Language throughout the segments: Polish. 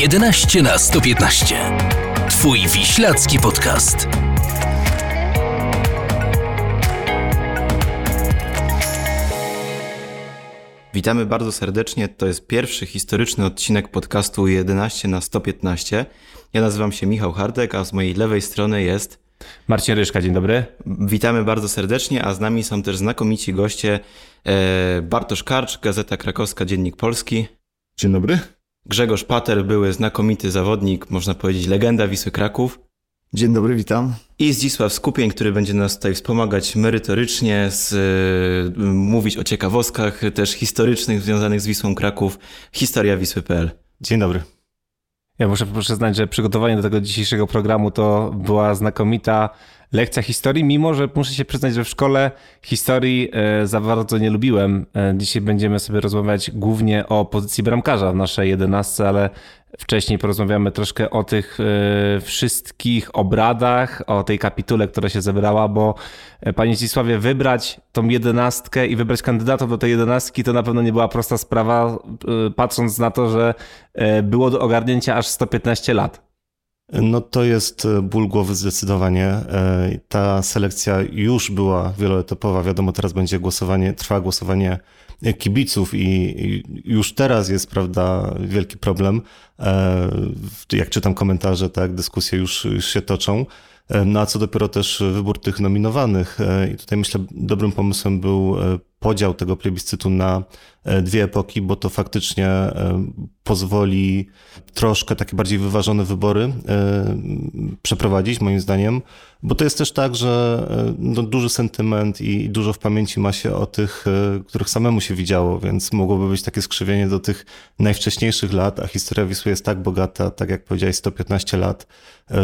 11 na 115. Twój wiślacki podcast. Witamy bardzo serdecznie. To jest pierwszy historyczny odcinek podcastu 11 na 115. Ja nazywam się Michał Hardek, a z mojej lewej strony jest Marcin Ryszka, dzień dobry. Witamy bardzo serdecznie, a z nami są też znakomici goście e, Bartosz Karcz, Gazeta Krakowska, Dziennik Polski. Dzień dobry. Grzegorz Pater, były znakomity zawodnik, można powiedzieć legenda Wisły Kraków. Dzień dobry, witam. I Zdzisław Skupień, który będzie nas tutaj wspomagać merytorycznie, z, y, mówić o ciekawostkach też historycznych związanych z Wisłą Kraków, historia Wisły.pl. Dzień dobry. Ja muszę przyznać, że przygotowanie do tego dzisiejszego programu to była znakomita lekcja historii, mimo że muszę się przyznać, że w szkole historii e, za bardzo nie lubiłem. E, dzisiaj będziemy sobie rozmawiać głównie o pozycji bramkarza w naszej jedenastce, ale wcześniej porozmawiamy troszkę o tych e, wszystkich obradach, o tej kapitule, która się zebrała, bo panie Zdzisławie, wybrać tą jedenastkę i wybrać kandydatów do tej jedenastki to na pewno nie była prosta sprawa, patrząc na to, że było do ogarnięcia aż 115 lat. No to jest e, ból głowy zdecydowanie. E, ta selekcja już była wieloetapowa. Wiadomo, teraz będzie głosowanie, trwa głosowanie kibiców i już teraz jest, prawda, wielki problem. E, jak czytam komentarze, tak, dyskusje już, już się toczą. No a co dopiero też wybór tych nominowanych. I tutaj myślę, dobrym pomysłem był podział tego plebiscytu na e, dwie epoki, bo to faktycznie e, pozwoli troszkę takie bardziej wyważone wybory e, przeprowadzić, moim zdaniem, bo to jest też tak, że no, duży sentyment i dużo w pamięci ma się o tych, których samemu się widziało, więc mogłoby być takie skrzywienie do tych najwcześniejszych lat, a historia Wisły jest tak bogata, tak jak powiedziałeś, 115 lat,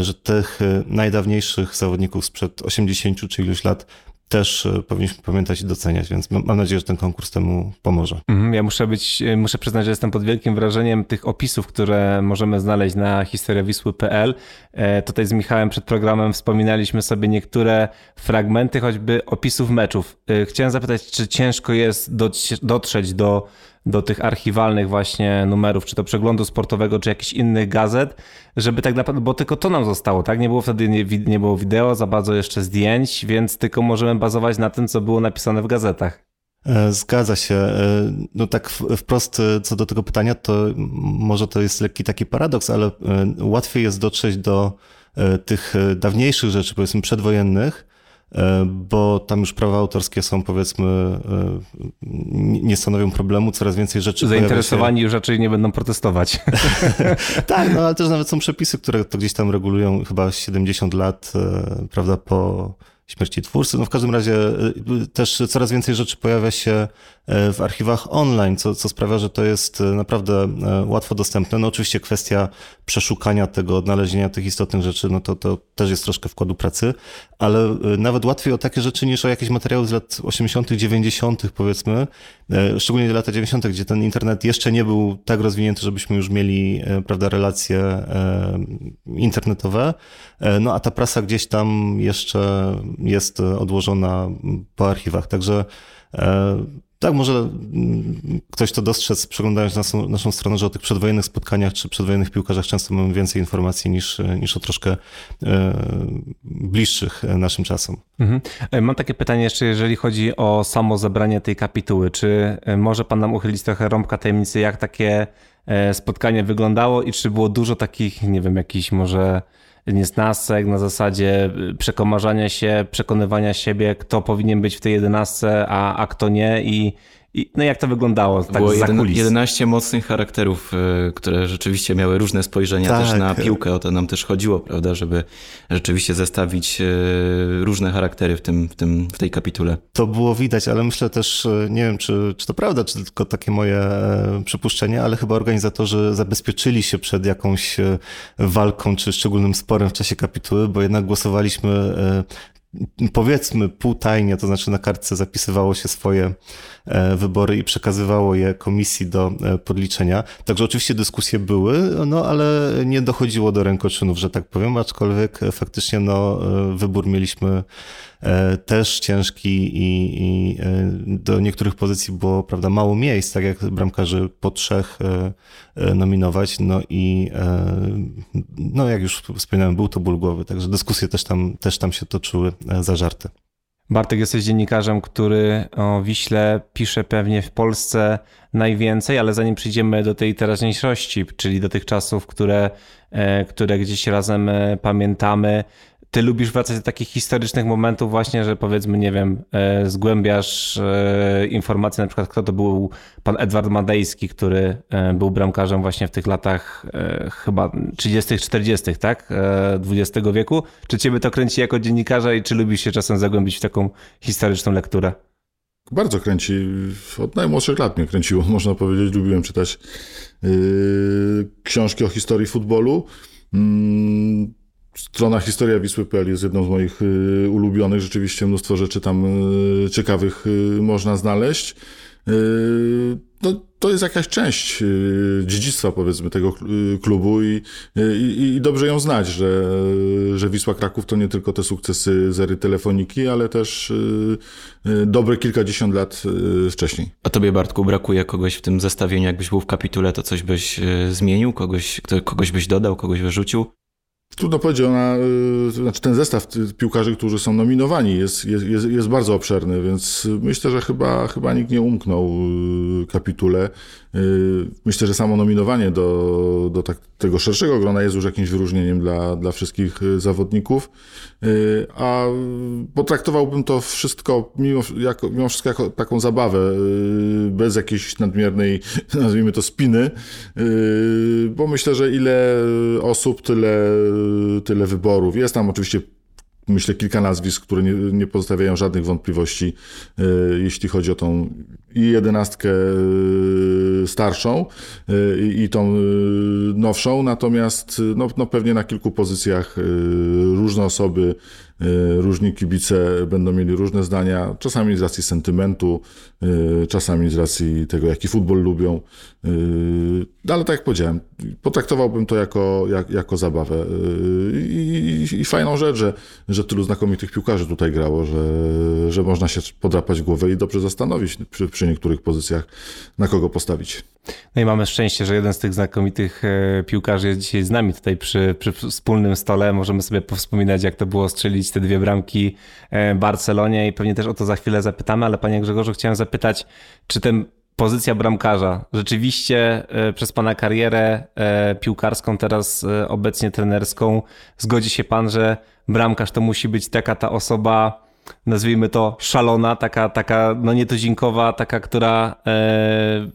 że tych najdawniejszych zawodników sprzed 80 czy iluś lat też e, powinniśmy pamiętać i doceniać, więc mam nadzieję, że ten konkurs temu pomoże. Mhm, ja muszę być, e, muszę przyznać, że jestem pod wielkim wrażeniem tych opisów, które możemy znaleźć na historiawisły.pl. E, tutaj z Michałem przed programem wspominaliśmy sobie niektóre fragmenty, choćby opisów meczów. Chciałem zapytać, czy ciężko jest dotrzeć do do tych archiwalnych właśnie numerów, czy to przeglądu sportowego, czy jakichś innych gazet, żeby tak naprawdę, bo tylko to nam zostało, tak? Nie było wtedy, nie, nie było wideo, za bardzo jeszcze zdjęć, więc tylko możemy bazować na tym, co było napisane w gazetach. E, zgadza się. E, no tak wprost e, co do tego pytania, to może to jest lekki taki paradoks, ale łatwiej jest dotrzeć do tych dawniejszych rzeczy, powiedzmy przedwojennych, bo tam już prawa autorskie są powiedzmy, e, nie stanowią problemu, coraz więcej rzeczy Zainteresowani już raczej nie będą protestować. tak, no ale też nawet są przepisy, które to gdzieś tam regulują chyba 70 lat, e, prawda, po śmierci twórcy. No w każdym razie też coraz więcej rzeczy pojawia się E, w archiwach online, co, co sprawia, że to jest e, naprawdę e, łatwo dostępne. No oczywiście kwestia przeszukania tego, odnalezienia tych istotnych rzeczy, no to, to też jest troszkę wkładu pracy, ale nawet łatwiej o takie rzeczy niż o jakieś materiały z lat 80., 90., powiedzmy, szczególnie lata 90., gdzie ten internet jeszcze nie był tak rozwinięty, żebyśmy już mieli, prawda, relacje internetowe. No a ta prasa gdzieś tam jeszcze jest odłożona po archiwach. Także tak, może mm, ktoś to dostrzec, przeglądając naszą, naszą stronę, że o tych przedwojennych spotkaniach czy przedwojennych piłkarzach często mamy więcej informacji niż, niż o troszkę e, bliższych naszym czasom. Mhm. E, mam takie pytanie jeszcze, jeżeli chodzi o samo zebranie tej kapituły. Czy e, może Pan nam uchylić trochę rąbka tajemnicy, jak takie e, spotkanie wyglądało i czy było dużo takich, nie wiem, jakichś może niesnasek na zasadzie y, przekomarzania się, przekonywania siebie, kto powinien być w tej jedenastce, a, a kto nie i i, no jak to wyglądało tak Było za 11 mocnych charakterów, y, które rzeczywiście miały różne spojrzenia tak. też na piłkę. O to nam też chodziło, prawda, żeby rzeczywiście zestawić y, różne charaktery w, tym, w, tym, w tej kapitule. To było widać, ale myślę też, y, nie wiem, czy, czy to prawda, czy tylko takie moje e, przypuszczenie, ale chyba organizatorzy zabezpieczyli się przed jakąś e, walką czy szczególnym sporem w czasie kapituły, bo jednak głosowaliśmy e, powiedzmy półtajnie, to znaczy na kartce zapisywało się swoje e, wybory i przekazywało je komisji do e, podliczenia. Także oczywiście dyskusje były, no ale nie dochodziło do rękoczynów, że tak powiem, aczkolwiek faktycznie no, wybór mieliśmy też ciężki i, i do niektórych pozycji było prawda, mało miejsc, tak jak bramkarzy po trzech nominować, no i no jak już wspominałem, był to ból głowy, także dyskusje też tam, też tam się toczyły zażarte. Bartek, jesteś dziennikarzem, który o Wiśle pisze pewnie w Polsce najwięcej, ale zanim przyjdziemy do tej teraźniejszości, czyli do tych czasów, które, e, które gdzieś razem e, pamiętamy, ty lubisz wracać do takich historycznych momentów właśnie, że powiedzmy, nie wiem, e, zgłębiasz e, informacje na przykład, kto to był pan Edward Madejski, który e, był bramkarzem właśnie w tych latach chyba 30 40 tak? XX wieku. Czy ciebie to kręci jako dziennikarza i czy lubisz się czasem zagłębić w taką historyczną lekturę? Bardzo kręci. Od najmłodszych lat mnie kręciło, można powiedzieć. Lubiłem czytać yy, książki o historii futbolu. Yy, Strona Historia Wisły.pl jest jedną z moich y, ulubionych. Rzeczywiście mnóstwo rzeczy tam y, ciekawych y, można znaleźć. No, to jest jakaś część dziedzictwa, powiedzmy, tego klubu i, i, i, dobrze ją znać, że, że Wisła Kraków to nie tylko te sukcesy z ery telefoniki, ale też dobre kilkadziesiąt lat wcześniej. A tobie, Bartku, brakuje kogoś w tym zestawieniu? Jakbyś był w kapitule, to coś byś zmienił? Kogoś, kogoś byś dodał, kogoś wyrzucił? Trudno powiedzieć, ona, y, znaczy ten zestaw piłkarzy, którzy są nominowani jest, jest, jest, bardzo obszerny, więc myślę, że chyba, chyba nikt nie umknął y, kapitule. Y, myślę, że samo nominowanie do, do tak, tego szerszego grona jest już jakimś wyróżnieniem dla, dla wszystkich zawodników, a potraktowałbym to wszystko mimo, jako, mimo wszystko jako taką zabawę, bez jakiejś nadmiernej, nazwijmy to, spiny, bo myślę, że ile osób, tyle tyle wyborów. Jest tam oczywiście myślę, kilka nazwisk, które nie, nie pozostawiają żadnych wątpliwości, e, jeśli chodzi o tą i jedenastkę e, starszą e, i tą nowszą, natomiast no, no pewnie na kilku pozycjach różne osoby różni kibice będą mieli różne zdania, czasami z racji sentymentu, y, czasami z racji tego, jaki futbol lubią. Y, no, ale tak jak powiedziałem, potraktowałbym to jako, jak, jako zabawę. I, i, I, fajną rzecz, że, że tylu znakomitych piłkarzy tutaj grało, że, że można się podrapać głowę i dobrze zastanowić przy, przy niektórych pozycjach, na kogo postawić. No i mamy szczęście, że jeden z tych znakomitych e, piłkarzy jest dzisiaj z nami tutaj przy, przy wspólnym stole. Możemy sobie powspominać, jak to było strzelić te dwie bramki e, Barcelonie i pewnie też o to za chwilę zapytamy, ale panie Grzegorzu chciałem zapytać, czy ten pozycja bramkarza rzeczywiście e, przez pana karierę piłkarską, teraz obecnie trenerską, zgodzi się pan, że bramkarz to musi być taka ta osoba, nazwijmy to szalona, taka, taka no nietuzinkowa, taka, która e,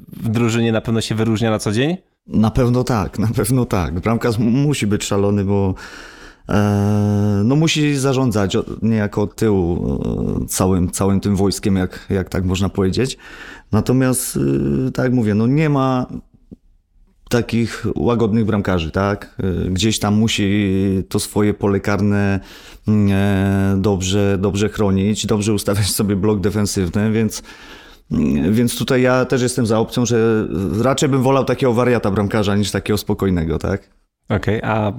w drużynie na pewno się wyróżnia na co dzień? Na pewno tak, na pewno tak. Bramkarz musi być szalony, bo e, no musi zarządzać niejako od tyłu e, całym, całym tym wojskiem, jak, jak tak można powiedzieć. Natomiast, tak jak mówię, no nie ma takich łagodnych bramkarzy, tak? Gdzieś tam musi to swoje pole karne mm, e, dobrze, dobrze chronić, dobrze ustawiać sobie blok defensywny, więc mm, więc tutaj ja też jestem za opcją, że raczej bym wolał takiego wariata bramkarza niż takiego spokojnego, tak? Okej, okay, a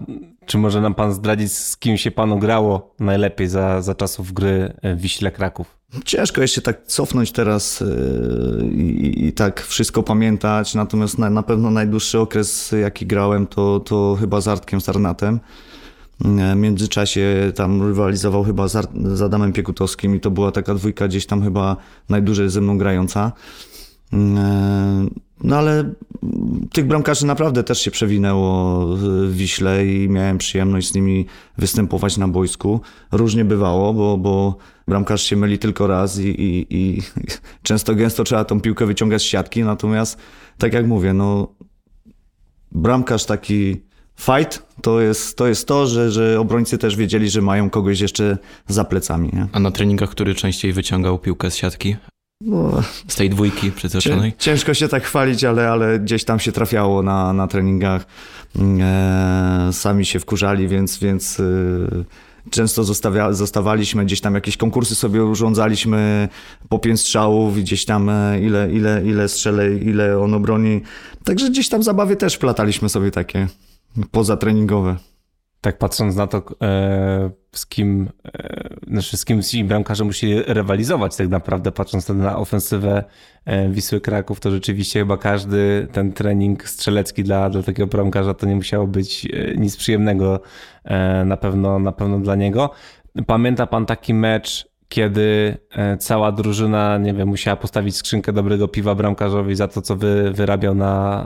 czy może nam pan zdradzić, z kim się panu grało najlepiej za, za czasów gry w Wiśle Kraków? Ciężko jest się tak cofnąć teraz yy, i, i tak wszystko pamiętać, natomiast na, na, pewno najdłuższy okres, jaki grałem, to, to chyba z Artkiem Sarnatem. W międzyczasie tam rywalizował chyba z, z Adamem Piekutowskim i to była taka dwójka gdzieś tam chyba najdłużej ze mną grająca. No ale tych bramkarzy naprawdę też się przewinęło w Wiśle i miałem przyjemność z nimi występować na boisku. Różnie bywało, bo, bo bramkarz się myli tylko raz i, i, i często gęsto trzeba tą piłkę wyciągać z siatki, natomiast tak jak mówię, no bramkarz taki fight to jest to, jest to że, że obrońcy też wiedzieli, że mają kogoś jeszcze za plecami. Nie? A na treningach, który częściej wyciągał piłkę z siatki? No, z tej dwójki przytoczonej? Ciężko się tak chwalić, ale, ale gdzieś tam się trafiało na, na treningach. E, sami się wkurzali, więc, więc e, często zostawia, zostawaliśmy, gdzieś tam jakieś konkursy sobie urządzaliśmy po pięć strzałów, gdzieś tam e, ile, ile, ile strzelę, ile on obroni. Także gdzieś tam zabawy też wplataliśmy sobie takie pozatreningowe. Tak patrząc na to, e, z kim, e, znaczy z kim bramkarze musieli rywalizować tak naprawdę, patrząc na ofensywę e, Wisły Kraków, to rzeczywiście chyba każdy ten trening strzelecki dla, dla takiego bramkarza to nie musiało być nic przyjemnego na pewno, na pewno dla niego. Pamięta pan taki mecz kiedy e, cała drużyna, nie wiem, musiała postawić skrzynkę dobrego piwa bramkarzowi za to, co wy, wyrabiał na,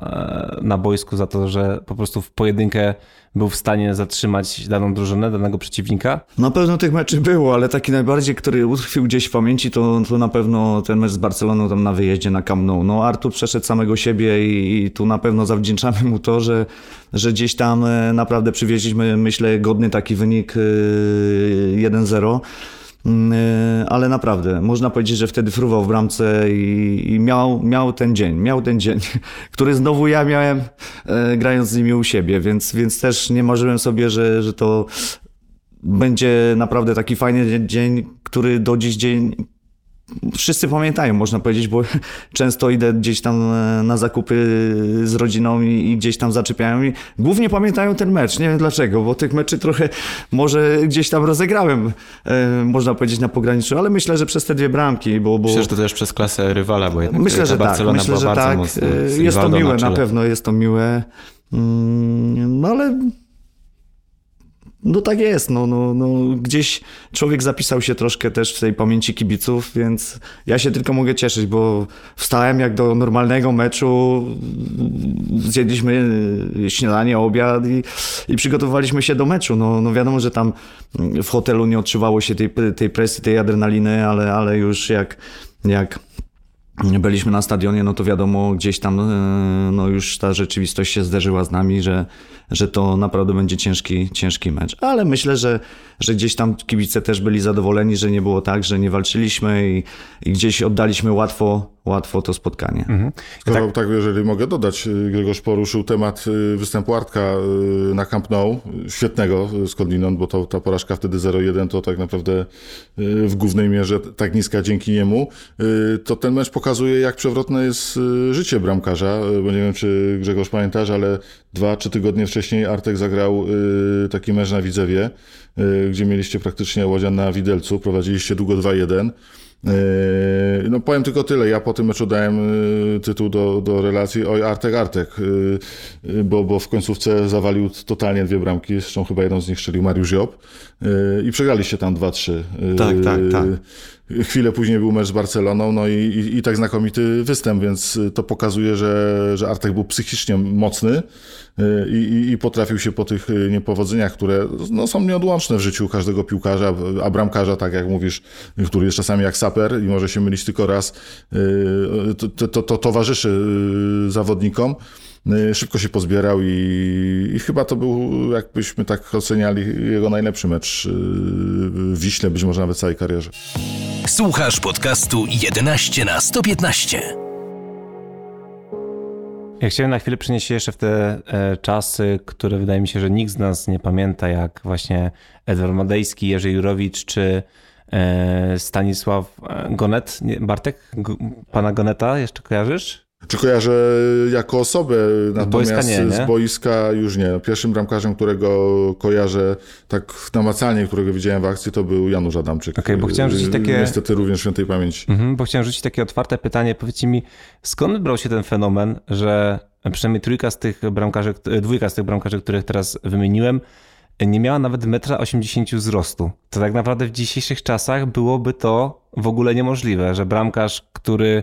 e, na boisku, za to, że po prostu w pojedynkę był w stanie zatrzymać daną drużynę, danego przeciwnika? Na pewno tych meczy było, ale taki najbardziej, który utkwił gdzieś w pamięci, to, to na pewno ten mecz z Barceloną tam na wyjeździe na Camp Nou. No Artur przeszedł samego siebie i, i tu na pewno zawdzięczamy mu to, że, że gdzieś tam e, naprawdę przywieźliśmy, myślę, godny taki wynik 1-0. Mm, y, ale naprawdę, można powiedzieć, że wtedy fruwał w bramce i, i, miał, miał ten dzień, miał ten dzień, który znowu ja miałem e, grając z nimi u siebie, więc, więc też nie marzyłem sobie, że, że to będzie naprawdę taki fajny dzień, który do dziś dzień wszyscy pamiętają, można powiedzieć, bo często idę gdzieś tam e, na zakupy z rodziną i, gdzieś tam zaczepiają i głównie pamiętają ten mecz. Nie wiem dlaczego, bo tych meczy trochę może gdzieś tam rozegrałem, e, można powiedzieć, na pograniczu, ale myślę, że przez te dwie bramki, bo... bo... Myślę, że to też przez klasę rywala, bo jednak myślę, że Barcelona tak, myślę, że tak. E, jest to miłe, na, na pewno jest to miłe. Mm, no ale no tak jest, no, no, no, gdzieś człowiek zapisał się troszkę też w tej pamięci kibiców, więc ja się tylko mogę cieszyć, bo wstałem jak do normalnego meczu, zjedliśmy śniadanie, obiad i, i przygotowaliśmy się do meczu. No, no wiadomo, że tam w hotelu nie odczuwało się tej, tej presji, tej adrenaliny, ale, ale już jak, jak byliśmy na stadionie, no to wiadomo, gdzieś tam e, no już ta rzeczywistość się zderzyła z nami, że, że to naprawdę będzie ciężki, ciężki mecz. Ale myślę, że, że gdzieś tam kibice też byli zadowoleni, że nie było tak, że nie walczyliśmy i, i gdzieś oddaliśmy łatwo, łatwo to spotkanie. Mhm. tak... tak, jeżeli mogę dodać, y, Grzegorz poruszył temat y, występu Artka y, na Camp Nou, świetnego skądinąd, bo to, ta porażka wtedy 0-1 to tak naprawdę w głównej mierze tak niska dzięki niemu. To ten mecz pokazuje, jak przewrotne jest życie bramkarza, bo nie wiem, czy Grzegorz pamiętasz, ale dwa, trzy tygodnie wcześniej Artek zagrał taki mecz na Widzewie, gdzie mieliście praktycznie łodzian na widelcu, prowadziliście długo 2-1. Yy, no powiem tylko tyle. Ja po tym meczu dałem yy, tytuł do, do relacji Oj Artek Artek, yy, bo, bo w końcówce zawalił totalnie dwie bramki, zresztą chyba jedną z nich strzelił Mariusz Job i przegraliście tam 2-3. Tak, tak, tak. Chwilę później był mecz z Barceloną, no i, i, i, tak znakomity występ, więc to pokazuje, że, że Artek był psychicznie mocny y, i, i, potrafił się po tych niepowodzeniach, które no, są nieodłączne w życiu każdego piłkarza, a bramkarza, tak jak mówisz, który jest czasami jak saper i może się mylić tylko raz, y, to, to, to towarzyszy y, zawodnikom. Szybko się pozbierał i, i, chyba to był, jakbyśmy tak oceniali, jego najlepszy mecz w Wiśle, być może nawet w całej karierze. Słuchasz podcastu 11 na 115. Ja chciałem na chwilę przenieść się jeszcze w te e, czasy, które wydaje mi się, że nikt z nas nie pamięta, jak właśnie Edward Madejski, Jerzy Jurowicz czy e, Stanisław Gonet. Bartek, pana Goneta jeszcze kojarzysz? Czy kojarzę jako osobę, natomiast z boiska, nie, nie? z boiska już nie. Pierwszym bramkarzem, którego kojarzę tak namacalnie, którego widziałem w akcji, to był Janusz Adamczyk. Okay, bo chciałem rzucić takie... Niestety również świętej pamięci. Mhm, bo chciałem rzucić takie otwarte pytanie. Powiedzcie mi, skąd brał się ten fenomen, że przynajmniej trójka z tych bramkarzy, dwójka z tych bramkarzy, których teraz wymieniłem, nie miała nawet 1,80 m wzrostu. To tak naprawdę w dzisiejszych czasach byłoby to w ogóle niemożliwe, że bramkarz, który E,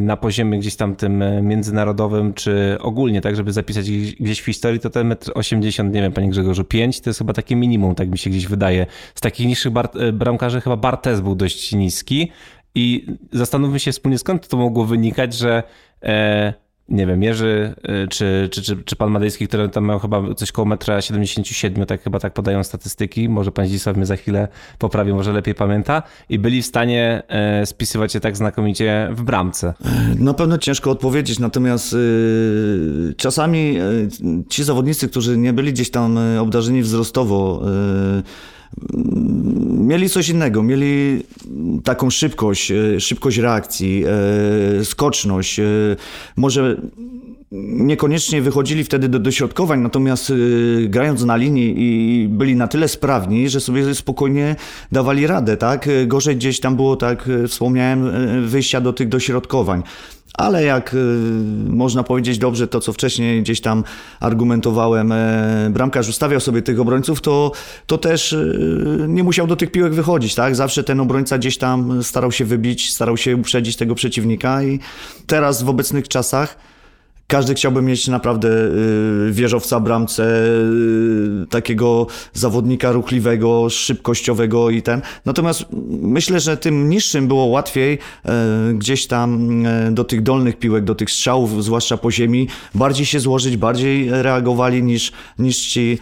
na poziomie gdzieś tam tym e, międzynarodowym, czy ogólnie, tak, żeby zapisać gdzieś w historii, to ten metr 80, nie wiem, panie Grzegorzu, 5 to jest chyba takie minimum, tak mi się gdzieś wydaje. Z takich niższych e, bramkarzy chyba Bartes był dość niski i zastanówmy się wspólnie, skąd to mogło wynikać, że nie wiem, Jerzy y, czy, czy, czy, czy pan Madejski, który tam miał chyba coś koło metra 77, tak chyba tak podają statystyki, może pan Zdzisław mnie za chwilę poprawi, może lepiej pamięta, i byli w stanie e, spisywać się tak znakomicie w bramce. Na pewno ciężko odpowiedzieć, natomiast y, czasami y, ci zawodnicy, którzy nie byli gdzieś tam obdarzeni wzrostowo, mieli coś innego, mieli taką szybkość, e, szybkość reakcji, e, skoczność. E, może niekoniecznie wychodzili wtedy do dośrodkowań, natomiast grając na linii i byli na tyle sprawni, że sobie spokojnie dawali radę, tak? Gorzej gdzieś tam było, tak wspomniałem, wyjścia do tych dośrodkowań ale jak y, można powiedzieć dobrze to, co wcześniej gdzieś tam argumentowałem, e, bramkarz ustawiał sobie tych obrońców, to, to też y, nie musiał do tych piłek wychodzić, tak? Zawsze ten obrońca gdzieś tam starał się wybić, starał się uprzedzić tego przeciwnika i teraz w obecnych czasach każdy chciałby mieć naprawdę y, wieżowca bramce, y, takiego zawodnika ruchliwego, szybkościowego i ten. Natomiast myślę, że tym niższym było łatwiej y, gdzieś tam do tych dolnych piłek, do tych strzałów, zwłaszcza po ziemi, bardziej się złożyć, bardziej reagowali niż, niż ci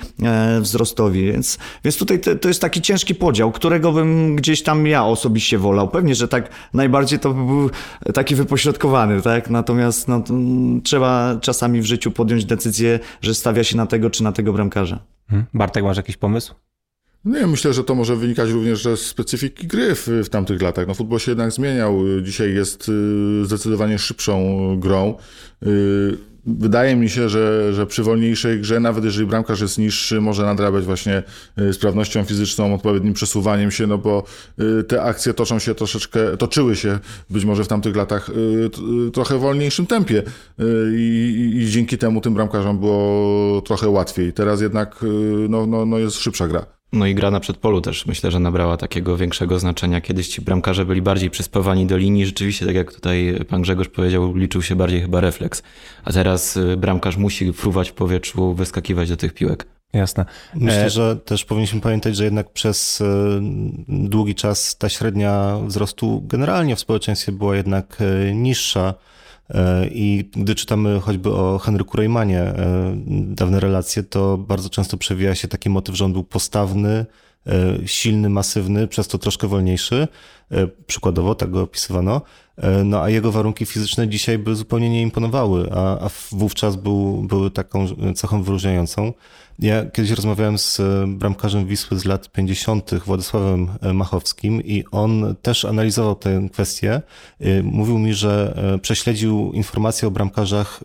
wzrostowi. Więc, więc tutaj to, jest taki ciężki podział, którego bym gdzieś tam ja osobiście wolał. Pewnie, że tak najbardziej to by był taki wypośrodkowany, tak? Natomiast no, trzeba czasami w życiu podjąć decyzję, że stawia się na tego czy na tego bramkarza. Hmm. Bartek, masz jakiś pomysł? Nie, myślę, że to może wynikać również ze specyfiki gry w, w tamtych latach. No, futbol się jednak zmieniał. Dzisiaj jest y, zdecydowanie szybszą grą. Wydaje mi się, że, że przy wolniejszej grze, nawet jeżeli bramkarz jest niższy, może nadrabiać właśnie y, sprawnością fizyczną, odpowiednim przesuwaniem się, no bo y, te akcje toczą się troszeczkę, toczyły się być może w tamtych latach y, trochę wolniejszym tempie i, i dzięki temu tym bramkarzom było trochę łatwiej. Teraz jednak no, no, no jest szybsza gra. No i gra na przedpolu też myślę, że nabrała takiego większego znaczenia. Kiedyś ci bramkarze byli bardziej przyspawani do linii. Rzeczywiście, tak jak tutaj pan Grzegorz powiedział, liczył się bardziej chyba refleks. A teraz y, bramkarz musi fruwać w powietrzu, wyskakiwać do tych piłek. Jasne. Myślę, e... że też powinniśmy pamiętać, że jednak przez y, długi czas ta średnia wzrostu generalnie w społeczeństwie była jednak y, niższa. E, I gdy czytamy choćby o Henryku Reymanie e, dawne relacje, to bardzo często przewija się taki motyw, że on był postawny, e, silny, masywny, przez to troszkę wolniejszy. Przykładowo tak go opisywano. No a jego warunki fizyczne dzisiaj by zupełnie nie imponowały, a, a wówczas był, były taką cechą wyróżniającą. Ja kiedyś rozmawiałem z e, bramkarzem Wisły z lat 50., Władysławem e, Machowskim, i on też analizował tę kwestię. E, mówił mi, że prześledził informacje o bramkarzach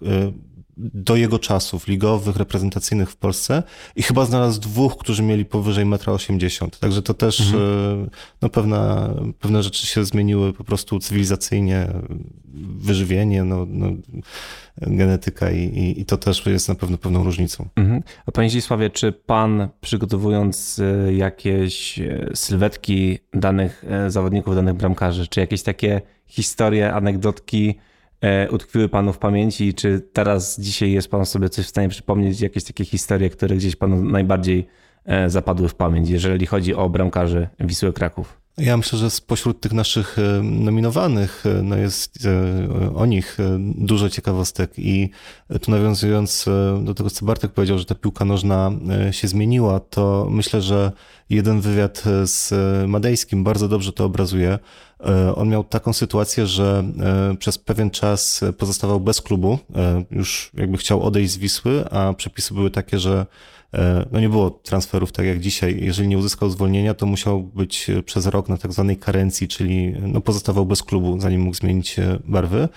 do jego czasów ligowych, reprezentacyjnych w Polsce i chyba znalazł dwóch, którzy mieli powyżej 1,80 m. Także to też mhm. no, pewna, pewne rzeczy się zmieniły po prostu cywilizacyjnie, wyżywienie, no, no genetyka i, i, i, to też jest na pewno pewną różnicą. Mhm. A panie Zdzisławie, czy pan przygotowując e, jakieś e, sylwetki danych e, zawodników, danych bramkarzy, czy jakieś takie historie, anegdotki utkwiły panu w pamięci? Czy teraz, dzisiaj jest pan sobie coś w stanie przypomnieć, jakieś takie historie, które gdzieś panu najbardziej zapadły w pamięć, jeżeli chodzi o bramkarzy Wisły Kraków? Ja myślę, że spośród tych naszych e, nominowanych e, no jest e, o nich dużo ciekawostek i tu nawiązując do tego, co Bartek powiedział, że ta piłka nożna się zmieniła, to myślę, że jeden wywiad z Madejskim bardzo dobrze to obrazuje. On miał taką sytuację, że przez pewien czas pozostawał bez klubu, już jakby chciał odejść z Wisły, a przepisy były takie, że no nie było transferów tak jak dzisiaj. Jeżeli nie uzyskał zwolnienia, to musiał być przez rok na tak zwanej karencji, czyli no pozostawał bez klubu, zanim mógł zmienić barwy.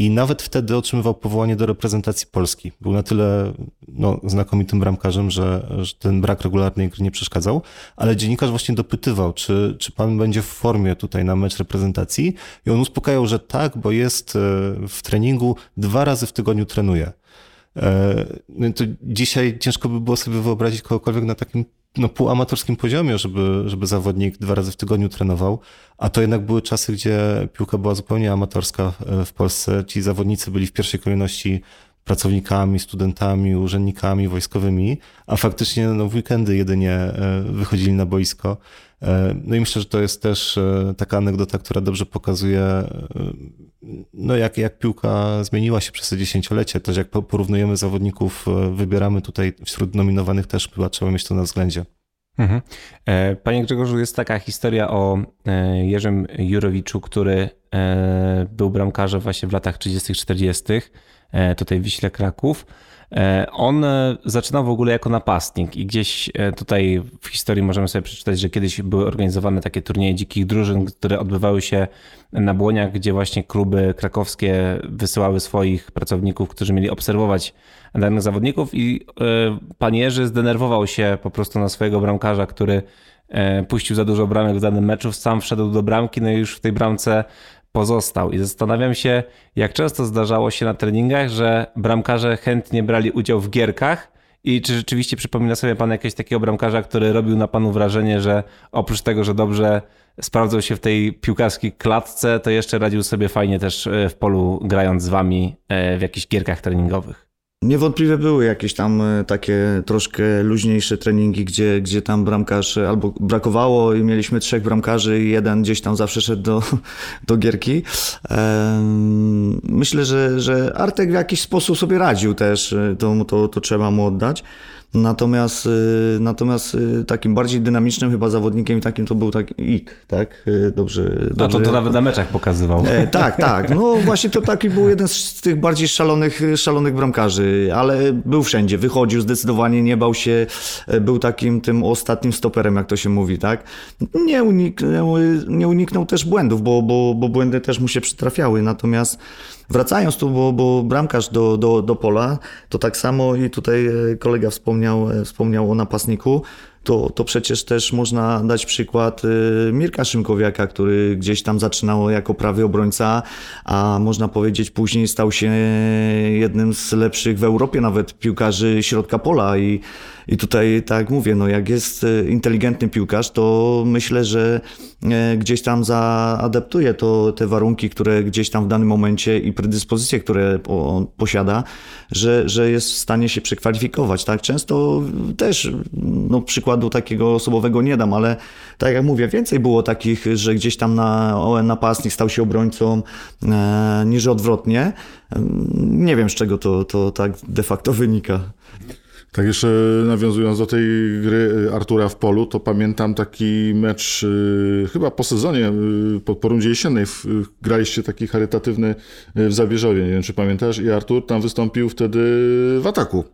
I nawet wtedy otrzymywał powołanie do reprezentacji Polski. Był na tyle no, znakomitym bramkarzem, że, że ten brak regularnej gry nie przeszkadzał, ale dziennikarz właśnie dopytywał, czy, czy pan będzie w formie tutaj na mecz reprezentacji i on uspokajał, że tak, bo jest e, w treningu, dwa razy w tygodniu trenuje. E, no to dzisiaj ciężko by było sobie wyobrazić kogokolwiek na takim no, półamatorskim poziomie, żeby, żeby zawodnik dwa razy w tygodniu trenował, a to jednak były czasy, gdzie piłka była zupełnie amatorska w Polsce. Ci zawodnicy byli w pierwszej kolejności pracownikami, studentami, urzędnikami wojskowymi, a faktycznie no, w weekendy jedynie wychodzili na boisko. No i myślę, że to jest też taka anegdota, która dobrze pokazuje, no jak, jak piłka zmieniła się przez te dziesięciolecie. Też jak porównujemy zawodników, wybieramy tutaj wśród nominowanych też chyba trzeba mieć to na względzie. Mhm. E, panie Grzegorzu, jest taka historia o e, Jerzym Jurowiczu, który e, był bramkarzem właśnie w latach 30-40 tutaj w Wiśle Kraków. On zaczynał w ogóle jako napastnik i gdzieś tutaj w historii możemy sobie przeczytać, że kiedyś były organizowane takie turnieje dzikich drużyn, które odbywały się na Błoniach, gdzie właśnie kluby krakowskie wysyłały swoich pracowników, którzy mieli obserwować danych zawodników i e, pan Jerzy zdenerwował się po prostu na swojego bramkarza, który e, puścił za dużo bramek w danym meczu, sam wszedł do bramki, no i już w tej bramce pozostał. I zastanawiam się, jak często zdarzało się na treningach, że bramkarze chętnie brali udział w gierkach i czy rzeczywiście przypomina sobie pan jakiegoś takiego bramkarza, który robił na panu wrażenie, że oprócz tego, że dobrze sprawdzał się w tej piłkarskiej klatce, to jeszcze radził sobie fajnie też e, w polu grając z wami w jakichś gierkach treningowych? Niewątpliwie były jakieś tam e, takie troszkę luźniejsze treningi, gdzie, gdzie tam bramkarz albo brakowało i mieliśmy trzech bramkarzy i jeden gdzieś tam zawsze szedł do, do gierki. Myślę, że, że Artek w jakiś sposób sobie radził też, e, to, to, to trzeba mu oddać. Natomiast, y, natomiast y, takim bardziej dynamicznym chyba zawodnikiem takim to był tak Ik, tak? Y, dobrze. dobrze. A to, to nawet na meczach pokazywał. E, tak, tak. No właśnie to taki był jeden z tych bardziej szalonych, szalonych bramkarzy, ale był wszędzie, wychodził zdecydowanie, nie bał się, e, był takim tym ostatnim stoperem, jak to się mówi, tak? Nie uniknął, nie uniknął też błędów, bo, bo, bo błędy też mu się przytrafiały, natomiast Wracając tu, bo, bo bramkarz do, do, do pola, to tak samo i tutaj e, kolega wspomniał, e, wspomniał o napastniku. To, to przecież też można dać przykład y, Mirka Szymkowiaka, który gdzieś tam zaczynał jako prawy obrońca, a można powiedzieć później stał się jednym z lepszych w Europie nawet piłkarzy środka pola i, i tutaj tak mówię, no jak jest y, inteligentny piłkarz, to myślę, że e, gdzieś tam zaadaptuje to te warunki, które gdzieś tam w danym momencie i predyspozycje, które on posiada, że, że jest w stanie się przekwalifikować. Tak? Często też no, przykładu takiego osobowego nie dam, ale tak jak mówię, więcej było takich, że gdzieś tam na napastnik stał się obrońcą e, niż odwrotnie. Nie wiem z czego to, to tak de facto wynika. Tak jeszcze nawiązując do tej gry Artura w polu, to pamiętam taki mecz y, chyba po sezonie, y, po, po rundzie jesiennej graliście taki charytatywny y, w Zabierzowie, nie wiem czy pamiętasz, i Artur tam wystąpił wtedy w ataku.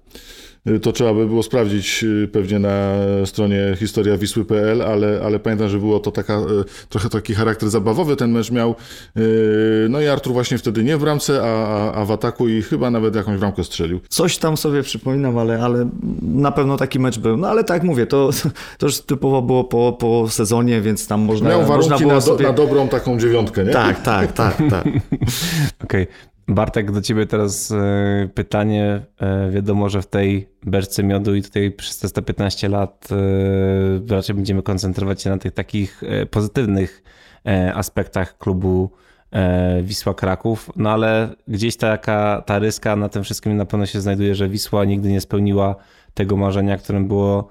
Y, to trzeba by było sprawdzić y, pewnie na stronie historia Wisły.pl, ale, ale pamiętam, że było to taka, y, trochę taki charakter zabawowy ten mecz miał. No i Artur właśnie wtedy nie w bramce, a, a w ataku i chyba nawet jakąś bramkę strzelił. Coś tam sobie przypominam, ale, ale na pewno taki mecz był. No ale tak jak mówię, to, to już typowo było po, po sezonie, więc tam można Miał warunki można było na, sobie... na dobrą taką dziewiątkę, nie? Tak, tak, tak, tak. Okej. Okay. Bartek, do ciebie teraz e, pytanie. E, wiadomo, że w tej beczce miodu i tutaj przez te 115 lat e, raczej będziemy koncentrować się na tych takich pozytywnych aspektach klubu Wisła Kraków, no ale gdzieś taka ta ryska na tym wszystkim na pewno się znajduje, że Wisła nigdy nie spełniła tego marzenia, którym było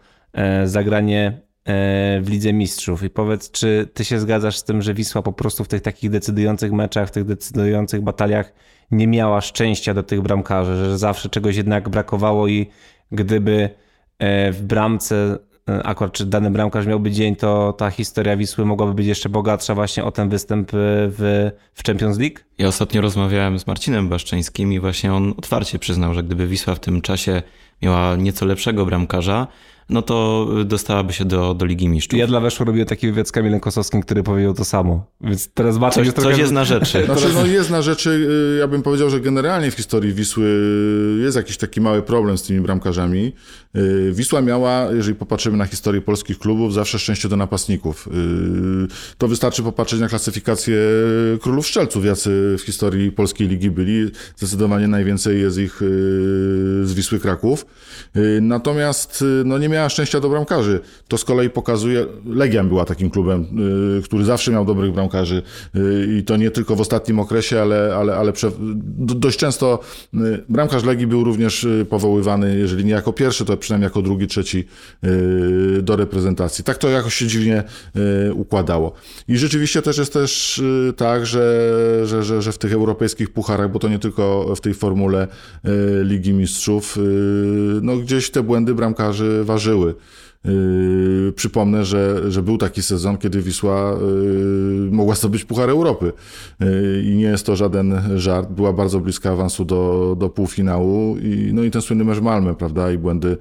zagranie w Lidze Mistrzów. I powiedz, czy ty się zgadzasz z tym, że Wisła po prostu w tych takich decydujących meczach, w tych decydujących bataliach nie miała szczęścia do tych bramkarzy, że zawsze czegoś jednak brakowało i gdyby e, w bramce e, akurat czy dany bramkarz miałby dzień, to ta historia Wisły mogłaby być jeszcze bogatsza właśnie o ten występ w, w Champions League? Ja ostatnio rozmawiałem z Marcinem Baszczeńskim i właśnie on otwarcie przyznał, że gdyby Wisła w tym czasie miała nieco lepszego bramkarza, no to dostałaby się do, do Ligi Mistrzów. Ja dla Weszło robię taki wywiad z Kamilem Kosowskim, który powiedział to samo. Więc teraz Maciek coś, jest trochę... Coś jest na rzeczy. Znaczy, no jest na rzeczy, y, ja bym powiedział, że generalnie w historii Wisły jest jakiś taki mały problem z tymi bramkarzami. Y, Wisła miała, jeżeli popatrzymy na historię polskich klubów, zawsze szczęście do napastników. Y, to wystarczy popatrzeć na klasyfikację królów szczelców, jacy w historii polskiej ligi byli. Zdecydowanie najwięcej jest ich z Wisły Kraków. Natomiast no nie miała szczęścia do bramkarzy. To z kolei pokazuje, Legia była takim klubem, który zawsze miał dobrych bramkarzy i to nie tylko w ostatnim okresie, ale, ale, ale dość często bramkarz Legii był również powoływany, jeżeli nie jako pierwszy, to przynajmniej jako drugi, trzeci do reprezentacji. Tak to jakoś się dziwnie układało. I rzeczywiście też jest też tak, że, że, że, że w tych europejskich pucharach, bo to nie tylko w tej formule Ligi Mistrzów, no gdzieś te błędy bramkarzy ważyły. пажилы Yy, przypomnę, że, że był taki sezon, kiedy Wisła yy, mogła zdobyć Puchar Europy. Yy, I nie jest to żaden żart. Była bardzo bliska awansu do, do półfinału. I, no i ten słynny mecz Malmy, prawda? I błędy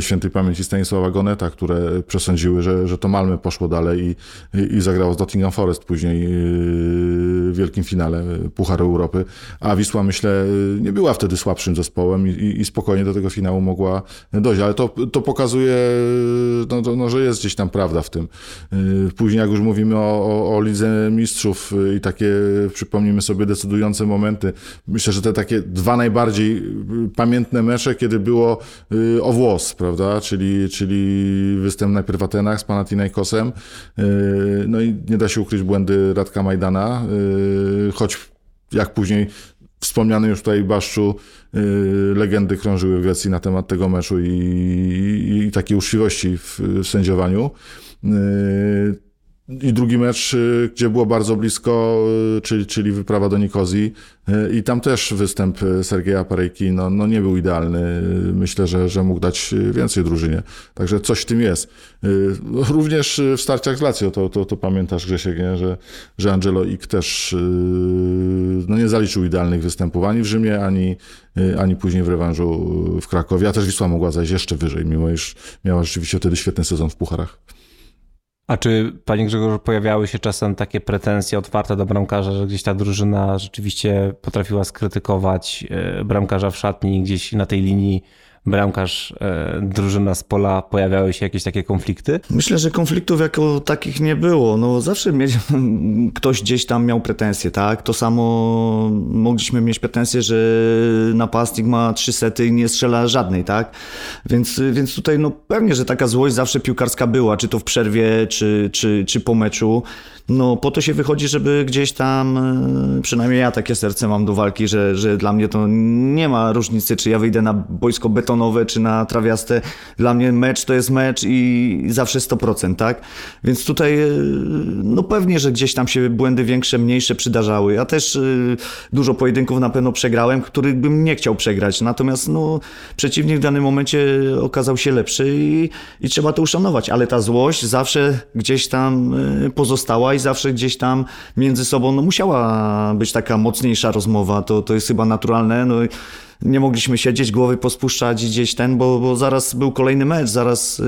świętej pamięci Stanisława Goneta, które przesądziły, że, że to Malmy poszło dalej i, i, i zagrało z Nottingham Forest później w wielkim finale Pucharu Europy. A Wisła, myślę, nie była wtedy słabszym zespołem i, i spokojnie do tego finału mogła dojść. Ale to, to pokazuje no, no, no, że jest gdzieś tam prawda w tym. Y, później, jak już mówimy o, o, o Lidze Mistrzów y, i takie, przypomnijmy sobie, decydujące momenty, myślę, że te takie dwa najbardziej y, pamiętne mecze, kiedy było o włos, prawda, czyli, czyli występ najpierw w Atenach z Panathinaikosem, no i nie da się ukryć błędy Radka Majdana, choć jak później wspomniany już tutaj Baszczu, yy, legendy krążyły w Grecji na temat tego meczu i, i, i takiej uczciwości w, w sędziowaniu. Yy, i drugi mecz, y, gdzie było bardzo blisko, y, czyli, czyli wyprawa do Nikozji y, i tam też występ Sergeja Parejki no, no nie był idealny. Myślę, że, że mógł dać więcej drużynie. Także coś w tym jest. Również w starciach z Lazio, to, to, to pamiętasz Grzesiek, nie? Że, że Angelo Ik też no nie zaliczył idealnych występów ani w Rzymie, ani, ani później w rewanżu w Krakowie. A też Wisła mogła zajść jeszcze wyżej, mimo iż miała rzeczywiście wtedy świetny sezon w pucharach. A czy, panie Grzegorzu, pojawiały się czasem takie pretensje otwarte do bramkarza, że gdzieś ta drużyna rzeczywiście potrafiła skrytykować e, bramkarza w szatni, gdzieś na tej linii bramkarz, e, drużyna z pola, pojawiały się jakieś takie konflikty? Myślę, że konfliktów jako takich nie było. No zawsze mieć, ktoś gdzieś tam miał pretensje, tak? To samo mogliśmy mieć pretensje, że napastnik ma trzy sety i nie strzela żadnej, tak? Więc, więc tutaj no pewnie, że taka złość zawsze piłkarska była, czy to w przerwie, czy, czy, czy po meczu. No po to się wychodzi, żeby gdzieś tam, e, przynajmniej ja takie serce mam do walki, że, że dla mnie to nie ma różnicy, czy ja wyjdę na boisko betonowe, czy na trawiaste. Dla mnie mecz to jest mecz i zawsze 100%, tak? Więc tutaj, e, no pewnie, że gdzieś tam się błędy większe, mniejsze przydarzały. Ja też e, dużo pojedynków na pewno przegrałem, których bym nie chciał przegrać. Natomiast, no, przeciwnik w danym momencie okazał się lepszy i, i trzeba to uszanować. Ale ta złość zawsze gdzieś tam pozostała i zawsze gdzieś tam między sobą no, musiała być taka mocniejsza rozmowa, to, to jest chyba naturalne. No, nie mogliśmy siedzieć, głowy pospuszczać gdzieś ten, bo, bo zaraz był kolejny mecz, zaraz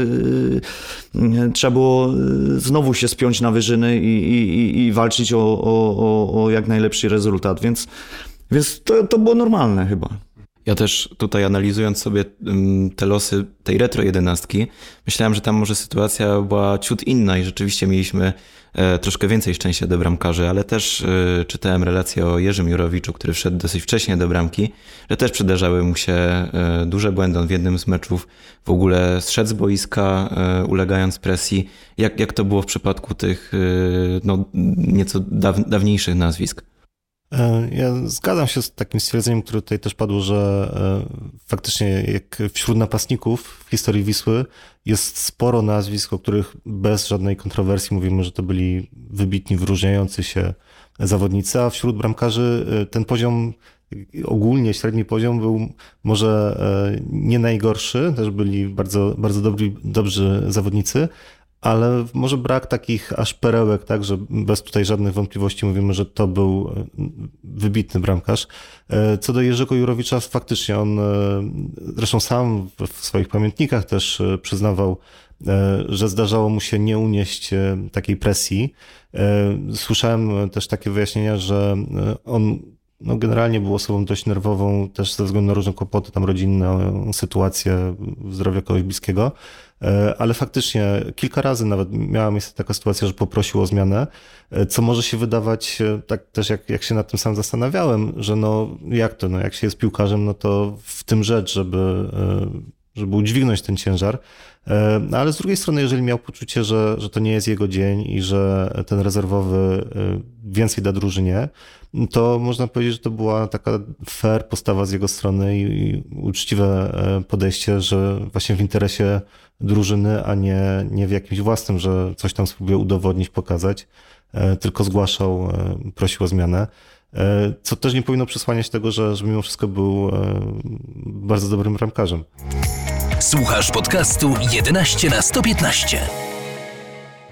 yy, trzeba było y, znowu się spiąć na wyżyny i, i, i walczyć o, o, o, jak najlepszy rezultat, więc, więc to, to było normalne chyba. Ja też tutaj analizując sobie te losy tej retro jedenastki, myślałem, że tam może sytuacja była ciut inna i rzeczywiście mieliśmy e, troszkę więcej szczęścia do bramkarzy, ale też e, czytałem relację o Jerzym Jurowiczu, który wszedł dosyć wcześnie do bramki, że też przydarzały mu się e, duże błędy. On w jednym z meczów w ogóle zszedł z boiska, ulegając presji. Jak, jak to było w przypadku tych no, nieco dawniejszych nazwisk? E, ja zgadzam się z takim stwierdzeniem, które tutaj też padło, że e, faktycznie jak wśród napastników w historii Wisły jest sporo nazwisk, o których bez żadnej kontrowersji mówimy, że to byli wybitni, wyróżniający się zawodnicy, a wśród bramkarzy e, ten poziom ogólnie średni poziom był może nie najgorszy, też byli bardzo, bardzo dobrzy, dobrzy zawodnicy, ale może brak takich aż perełek, tak, że bez tutaj żadnych wątpliwości mówimy, że to był e, wybitny bramkarz. E, co do Jerzego Jurowicza, faktycznie on, e, zresztą sam w swoich pamiętnikach też przyznawał, że zdarzało mu się nie unieść takiej presji. Słyszałem też takie wyjaśnienia, że on no generalnie był osobą dość nerwową, też ze względu na różne kłopoty tam rodzinne, sytuację zdrowia kogoś bliskiego. E, ale faktycznie kilka razy nawet miała miejsce taka sytuacja, że poprosił o zmianę, e, co może się wydawać, e, tak też jak, jak się nad tym sam zastanawiałem, że no jak to, no jak się jest piłkarzem, no to w tym rzecz, żeby żeby udźwignąć ten ciężar. No, ale z drugiej strony, jeżeli miał poczucie, że, że to nie jest jego dzień i że ten rezerwowy więcej da drużynie, to można powiedzieć, że to była taka fair postawa z jego strony i uczciwe podejście, że właśnie w interesie drużyny, a nie, nie w jakimś własnym, że coś tam spróbuje udowodnić, pokazać, tylko zgłaszał, prosił o zmianę. E, co też nie powinno przesłaniać tego, że, że mimo wszystko był e, bardzo dobrym ramkarzem. Słuchasz podcastu 11 na 115.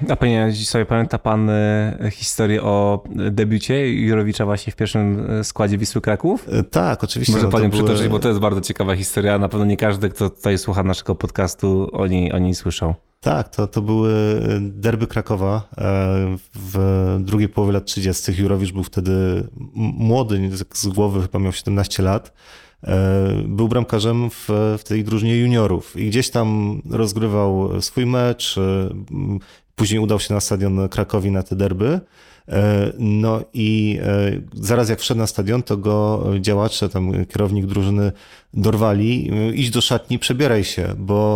A panie, sobie pamięta pan e, historię o debiucie Jurowicza właśnie w pierwszym składzie Wisły Kraków? Tak, oczywiście. Może no, pan były... przytoczyć, bo to jest bardzo ciekawa historia. Na pewno nie każdy, kto tutaj słucha naszego podcastu, o niej, o niej słyszał. Tak, to, to były derby Krakowa e, w drugiej połowie lat 30. Jurowicz był wtedy młody, z głowy chyba miał 17 lat. E, był bramkarzem w, w tej drużynie juniorów i gdzieś tam rozgrywał swój mecz. Później udał się na stadion Krakowi na te derby. E, no i e, zaraz jak wszedł na stadion, to go działacze, tam kierownik drużyny dorwali, e, idź do szatni, przebieraj się, bo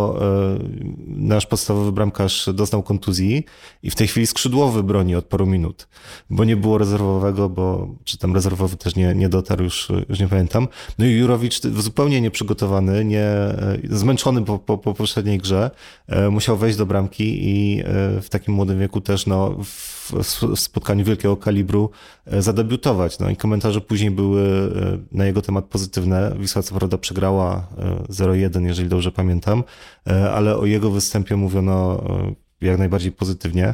nasz podstawowy bramkarz doznał kontuzji i w tej chwili skrzydłowy broni od paru minut, bo nie było rezerwowego, bo czy tam rezerwowy też nie, nie dotarł, już, już nie pamiętam. No i Jurowicz zupełnie nieprzygotowany, nie, zmęczony po, po, po poprzedniej grze, musiał wejść do bramki i w takim młodym wieku też no, w, w spotkaniu wielkiego kalibru e, zadebiutować. No i komentarze później były e, na jego temat pozytywne. Wisła co prawda przegrała 0-1, e, jeżeli dobrze pamiętam, ale o jego występie mówiono jak najbardziej pozytywnie.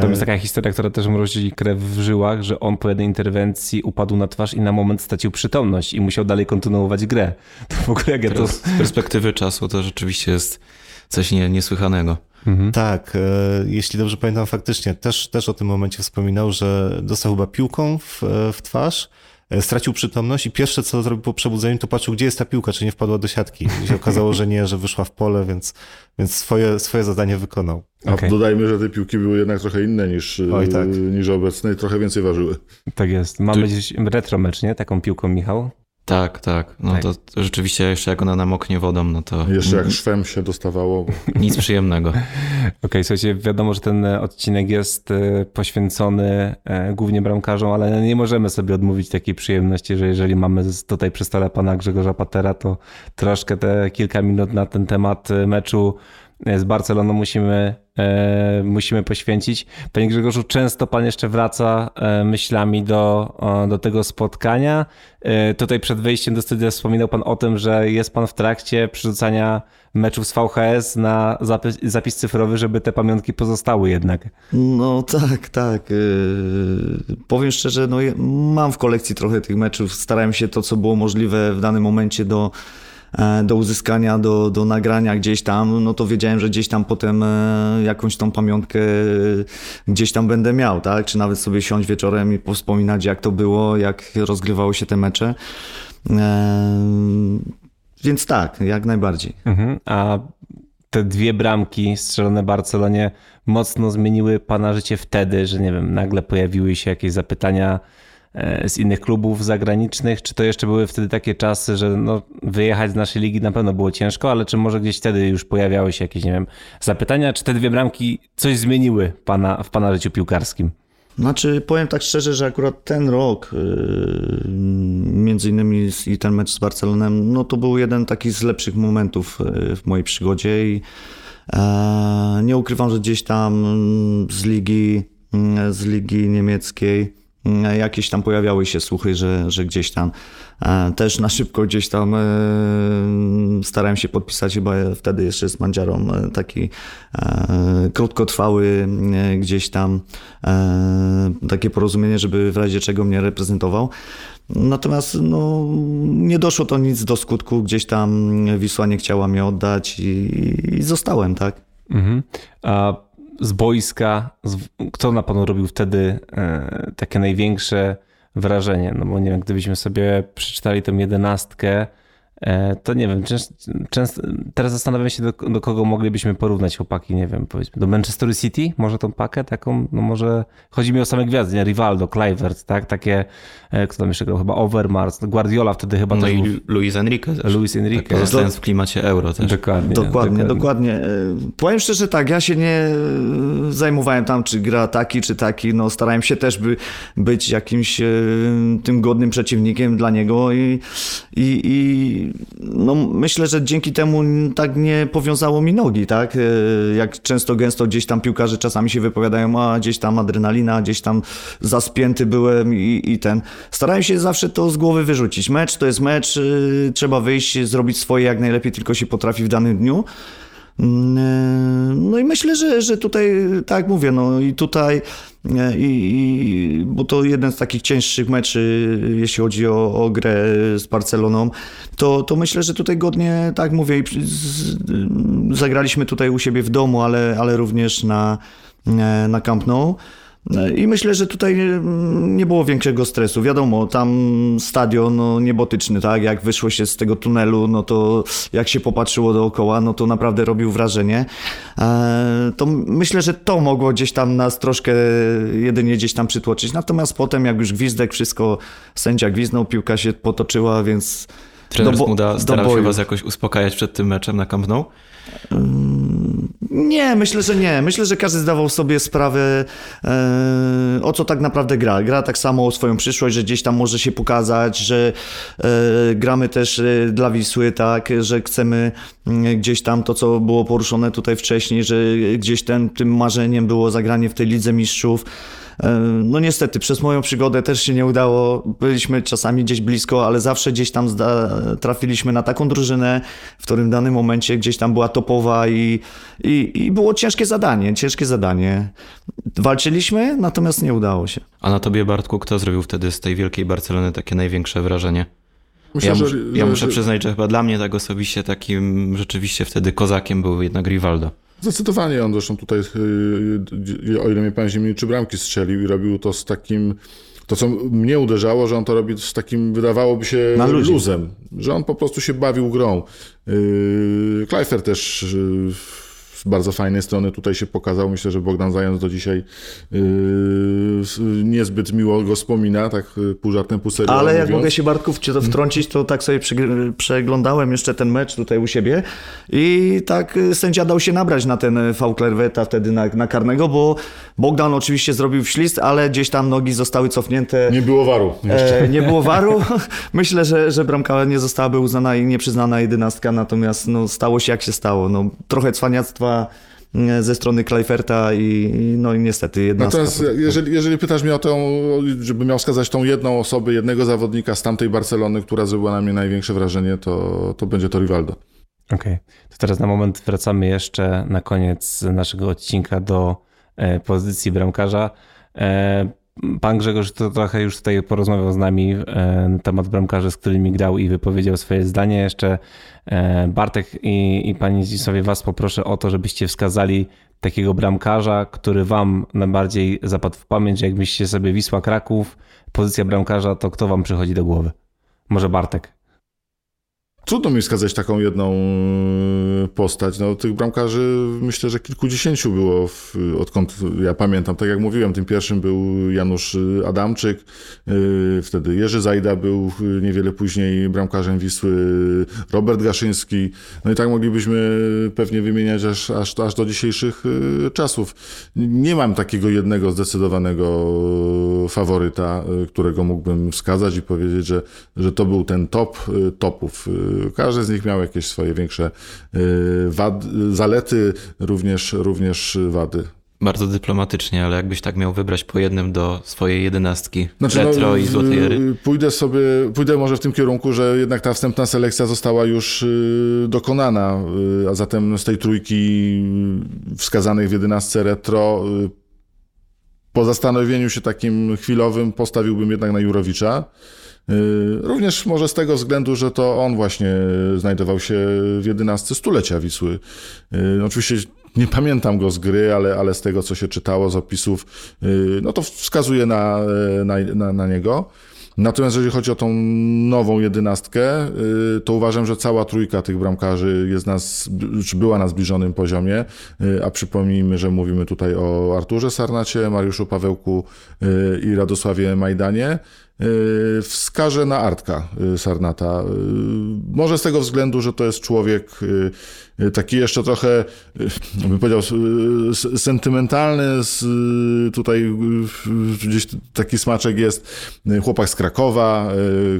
To jest taka historia, która też mrozi krew w żyłach, że on po jednej interwencji upadł na twarz i na moment stracił przytomność i musiał dalej kontynuować grę. To w ogóle jak ja to... Z perspektywy czasu to rzeczywiście jest coś nie, niesłychanego. Mhm. Tak, e, jeśli dobrze pamiętam, faktycznie też, też o tym momencie wspominał, że dostał chyba piłką w, e, w twarz, e, stracił przytomność i pierwsze co zrobił po przebudzeniu, to patrzył, gdzie jest ta piłka, czy nie wpadła do siatki. I się okazało, że nie, że wyszła w pole, więc, więc swoje, swoje zadanie wykonał. A okay. dodajmy, że te piłki były jednak trochę inne niż, Oj, tak. niż obecne i trochę więcej ważyły. Tak jest. Mamy gdzieś retro mecz, nie? Taką piłką, Michał? Tak, tak. No tak. To, to, rzeczywiście jeszcze jak ona namoknie wodą, no to... Jeszcze jak szwem się dostawało. Nic przyjemnego. Okej, okay, słuchajcie, wiadomo, że ten odcinek jest e, poświęcony e, głównie bramkarzom, ale nie możemy sobie odmówić takiej przyjemności, że jeżeli mamy tutaj przy stole pana Grzegorza Patera, to troszkę te kilka minut na ten temat e, meczu z Barceloną musimy, e, musimy poświęcić. Panie Grzegorzu, często pan jeszcze wraca e, myślami do, do tego spotkania. E, tutaj przed wejściem do studia wspominał pan o tym, że jest pan w trakcie przerzucania meczów z VHS na zapis, zapis cyfrowy, żeby te pamiątki pozostały jednak. No tak, tak. Powiem szczerze, no, mam w kolekcji trochę tych meczów. Starałem się to, co było możliwe w danym momencie do do uzyskania, do, do nagrania gdzieś tam, no to wiedziałem, że gdzieś tam potem e, jakąś tą pamiątkę e, gdzieś tam będę miał, tak? Czy nawet sobie siąść wieczorem i wspominać, jak to było, jak rozgrywały się te mecze. Więc tak, jak najbardziej. Mhm. A te dwie bramki strzelone Barcelonie mocno zmieniły pana życie wtedy, że nie wiem, nagle pojawiły się jakieś zapytania E, z innych klubów zagranicznych? Czy to jeszcze były wtedy takie czasy, że no, wyjechać z naszej ligi na pewno było ciężko, ale czy może gdzieś wtedy już pojawiały się jakieś, nie wiem, zapytania, czy te dwie bramki coś zmieniły pana, w pana życiu piłkarskim? Znaczy, powiem tak szczerze, że akurat ten rok, yy, między innymi i ten mecz z Barcelonem, no to był jeden taki z lepszych momentów yy, w mojej przygodzie i e, nie ukrywam, że gdzieś tam z ligi, z ligi niemieckiej E, jakieś tam pojawiały się słuchy, że, że gdzieś tam e, też na szybko gdzieś tam e, starałem się podpisać chyba wtedy jeszcze z Mandziarą taki krótkotrwały gdzieś tam takie porozumienie, żeby w razie czego mnie reprezentował. Natomiast no, nie doszło to nic do skutku, gdzieś tam Wisła nie chciała mnie oddać i, i zostałem, tak? Mhm. A z boiska, kto na panu robił wtedy e, takie największe wrażenie? No bo nie wiem, gdybyśmy sobie przeczytali tę jedenastkę to nie wiem, często, teraz zastanawiam się, do, do, kogo moglibyśmy porównać chłopaki, nie wiem, powiedzmy, do Manchester City, może tą pakę taką, no może, chodzi mi o same gwiazdy, nie? Rivaldo, Kluivert, tak, takie, e, kto tam jeszcze grał, chyba Overmars, Guardiola wtedy chyba no też i był... Luis Enrique też. Luis Enrique. Tak, pozostając w klimacie euro też. Dokładnie, dokładnie. Dokładnie, dokładnie. Powiem szczerze tak, ja się nie zajmowałem tam, czy gra taki, czy taki, no starałem się też by być jakimś tym godnym przeciwnikiem dla niego i, i, i no myślę, że dzięki temu tak nie powiązało mi nogi, tak? E, jak często, gęsto gdzieś tam piłkarze czasami się wypowiadają, a gdzieś tam adrenalina, gdzieś tam zaspięty byłem i, i ten. Starałem się zawsze to z głowy wyrzucić. Mecz to jest mecz, e, trzeba wyjść, zrobić swoje jak najlepiej tylko się potrafi w danym dniu. Mm, e, no i myślę, że, że tutaj, tak mówię, no i tutaj, i, i, bo to jeden z takich cięższych meczy, jeśli chodzi o, o grę z Barceloną, to, to myślę, że tutaj godnie, tak mówię, zagraliśmy tutaj u siebie w domu, ale, ale również na, na Camp Nou. I myślę, że tutaj nie było większego stresu. Wiadomo, tam stadion no, niebotyczny, tak? Jak wyszło się z tego tunelu, no to jak się popatrzyło dookoła, no to naprawdę robił wrażenie. E, to myślę, że to mogło gdzieś tam nas troszkę jedynie gdzieś tam przytłoczyć. Natomiast potem, jak już gwizdek, wszystko sędzia gwiznął, piłka się potoczyła, więc. Trener do, Smuda starał się was jakoś uspokajać przed tym meczem na Camp Nou? Nie, myślę, że nie. Myślę, że każdy zdawał sobie sprawę, e, o co tak naprawdę gra. Gra tak samo o swoją przyszłość, że gdzieś tam może się pokazać, że e, gramy też e, dla Wisły, tak, że chcemy mm, gdzieś tam to, co było poruszone tutaj wcześniej, że gdzieś ten, tym marzeniem było zagranie w tej Lidze Mistrzów. No niestety, przez moją przygodę też się nie udało. Byliśmy czasami gdzieś blisko, ale zawsze gdzieś tam trafiliśmy na taką drużynę, w którym w danym momencie gdzieś tam była topowa i, i, i było ciężkie zadanie, ciężkie zadanie. Walczyliśmy, natomiast nie udało się. A na tobie, Bartku, kto zrobił wtedy z tej wielkiej Barcelony takie największe wrażenie? Myślę, ja, że, ja muszę że... przyznać, że chyba dla mnie tak osobiście takim rzeczywiście wtedy kozakiem był jednak Rivaldo. Zdecydowanie on zresztą tutaj, y, o ile mnie pamięć nie trzy bramki strzelił i robił to z takim to, co mnie uderzało, że on to robi z takim, wydawałoby się, luzem, że on po prostu się bawił grą. Yy, Kleifer też z bardzo fajnej strony tutaj się pokazał. Myślę, że Bogdan Zając do dzisiaj yy, niezbyt miło go wspomina, tak yy, pół żartem, pół serio. Ale jak mogę się Bartków cię to wtrącić, to tak sobie przeglądałem jeszcze ten mecz tutaj u siebie i tak yy, sędzia dał się nabrać na ten Faulklerweta wtedy na, na karnego, bo Bogdan oczywiście zrobił ślist, ale gdzieś tam nogi zostały cofnięte. Nie było waru. E, nie było waru. Myślę, że, że bramka nie zostałaby uznana i nieprzyznana jedenastka, natomiast no, stało się jak się stało. No, trochę cwaniactwa E, ze strony Kleiferta i no i niestety jedna Natomiast jeżeli, jeżeli pytasz mnie o to, żeby miał wskazać tą jedną osobę, jednego zawodnika z tamtej Barcelony, która zrobiła na mnie największe wrażenie, to, to będzie to Rivaldo. Okej, okay. to teraz na moment wracamy jeszcze na koniec naszego odcinka do e, pozycji bramkarza. Pan Grzegorz to trochę już tutaj porozmawiał z nami e, na temat bramkarzy, z którymi grał i wypowiedział swoje zdanie. Jeszcze e, Bartek i, i Pani Zdzisławie Was poproszę o to, żebyście wskazali takiego bramkarza, który Wam najbardziej zapadł w pamięć. Jak myślicie sobie Wisła Kraków, pozycja bramkarza, to kto Wam przychodzi do głowy? Może Bartek. Trudno mi wskazać taką jedną e, postać. No, tych bramkarzy myślę, że kilkudziesięciu było, w, odkąd ja pamiętam. Tak jak mówiłem, tym pierwszym był Janusz Adamczyk, e, wtedy Jerzy Zajda był niewiele później bramkarzem Wisły, Robert Gaszyński. No i tak moglibyśmy pewnie wymieniać aż, aż, aż do dzisiejszych e, czasów. Nie mam takiego jednego zdecydowanego faworyta, którego mógłbym wskazać i powiedzieć, że, że to był ten top topów każdy z nich miał jakieś swoje większe y, wad, zalety, również, również wady. Bardzo dyplomatycznie, ale jakbyś tak miał wybrać po jednym do swojej jedenastki znaczy, retro no, i złotej ery? Pójdę sobie, pójdę może w tym kierunku, że jednak ta wstępna selekcja została już y, dokonana, y, a zatem z tej trójki wskazanych w jedenastce retro po zastanowieniu się takim chwilowym postawiłbym jednak na Jurowicza. Y, również może z tego względu, że to on właśnie znajdował się w jedenastce stulecia Wisły. Y, oczywiście nie pamiętam go z gry, ale, ale z tego, co się czytało, z opisów, y, no to wskazuje na, na, na, na niego. Natomiast jeżeli chodzi o tą nową jedenastkę, y, to uważam, że cała trójka tych bramkarzy jest nas, czy była na zbliżonym poziomie, y, a przypomnijmy, że mówimy tutaj o Arturze Sarnacie, Mariuszu Pawełku y, i Radosławie Majdanie. Wskażę na Artka Sarnata. Może z tego względu, że to jest człowiek taki jeszcze trochę, bym powiedział, sentymentalny. Tutaj gdzieś taki smaczek jest. Chłopak z Krakowa,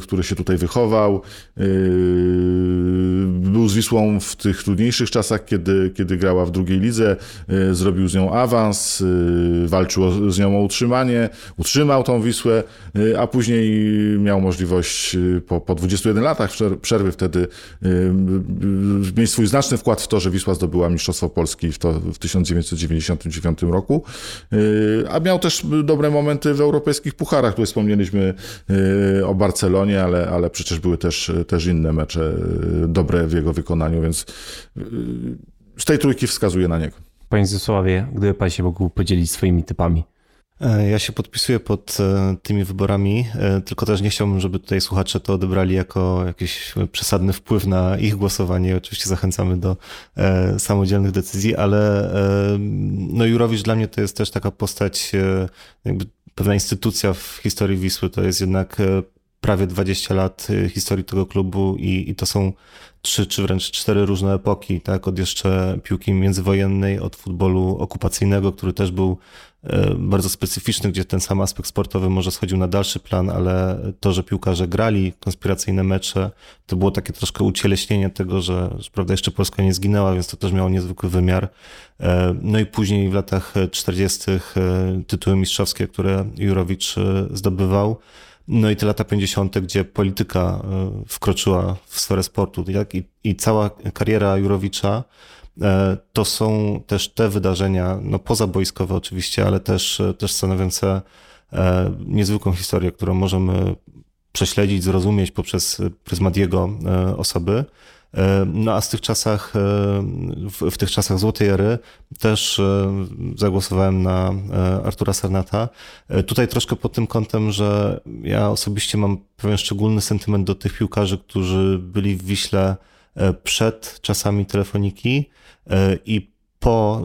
który się tutaj wychował. Był z Wisłą w tych trudniejszych czasach, kiedy, kiedy grała w drugiej lidze. Zrobił z nią awans, walczył z nią o utrzymanie, utrzymał tą Wisłę, a później miał możliwość y, po, po 21 latach przerwy wtedy y, mieć swój znaczny wkład w to, że Wisła zdobyła Mistrzostwo Polski w, to, w 1999 roku, y, a miał też dobre momenty w europejskich pucharach. Tu wspomnieliśmy o Barcelonie, ale, ale przecież były też, też inne mecze dobre w jego wykonaniu, więc z tej trójki wskazuje na niego. Panie Zesławie, gdyby Pan się mógł podzielić swoimi typami. E, ja się podpisuję pod e, tymi wyborami, e, tylko też nie chciałbym, żeby tutaj słuchacze to odebrali jako jakiś przesadny wpływ na ich głosowanie. Oczywiście zachęcamy do samodzielnych decyzji, ale no Jurowicz dla mnie to jest też taka postać, jakby pewna instytucja w historii Wisły. To jest jednak prawie 20 lat historii tego klubu i, i to są trzy czy wręcz cztery różne epoki, tak? Od jeszcze piłki międzywojennej, od futbolu okupacyjnego, który też był bardzo specyficzny, gdzie ten sam aspekt sportowy może schodził na dalszy plan, ale to, że piłkarze grali konspiracyjne mecze, to było takie troszkę ucieleśnienie tego, że, że prawda, jeszcze Polska nie zginęła, więc to też miało niezwykły wymiar. E, no i później w latach 40. E, tytuły mistrzowskie, które Jurowicz zdobywał. No i te lata 50., gdzie polityka wkroczyła w sferę sportu tak? I, i cała kariera Jurowicza E, to są też te wydarzenia, no pozabojskowe oczywiście, ale też, też stanowiące e, niezwykłą historię, którą możemy prześledzić, zrozumieć poprzez pryzmat jego e, osoby. No a z tych czasach, w, w tych czasach złotej ery też zagłosowałem na Artura Sarnata. Tutaj troszkę pod tym kątem, że ja osobiście mam pewien szczególny sentyment do tych piłkarzy, którzy byli w Wiśle przed czasami telefoniki E, i po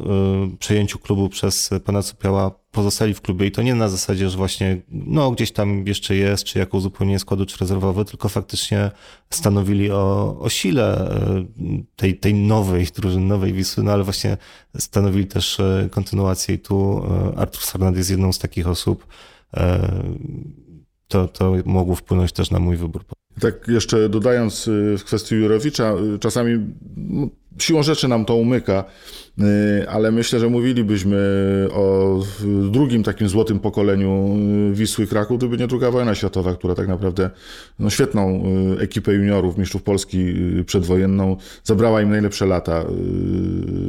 e, przejęciu klubu przez pana Cupiała pozostali w klubie i to nie na zasadzie, że właśnie no gdzieś tam jeszcze jest, czy jako uzupełnienie składu, czy rezerwowy, tylko faktycznie stanowili o, o sile e, tej, tej nowej drużyny, nowej Wisły, no ale właśnie stanowili też kontynuację i tu Artur Sarnad jest jedną z takich osób. To, to mogło wpłynąć też na mój wybór. Tak jeszcze dodając w kwestii Jurowicza, czasami no, siłą rzeczy nam to umyka, y, ale myślę, że mówilibyśmy o drugim takim złotym pokoleniu y, Wisły Kraków, gdyby nie druga wojna światowa, która tak naprawdę no, świetną y, ekipę juniorów, mistrzów Polski przedwojenną, zabrała im najlepsze lata.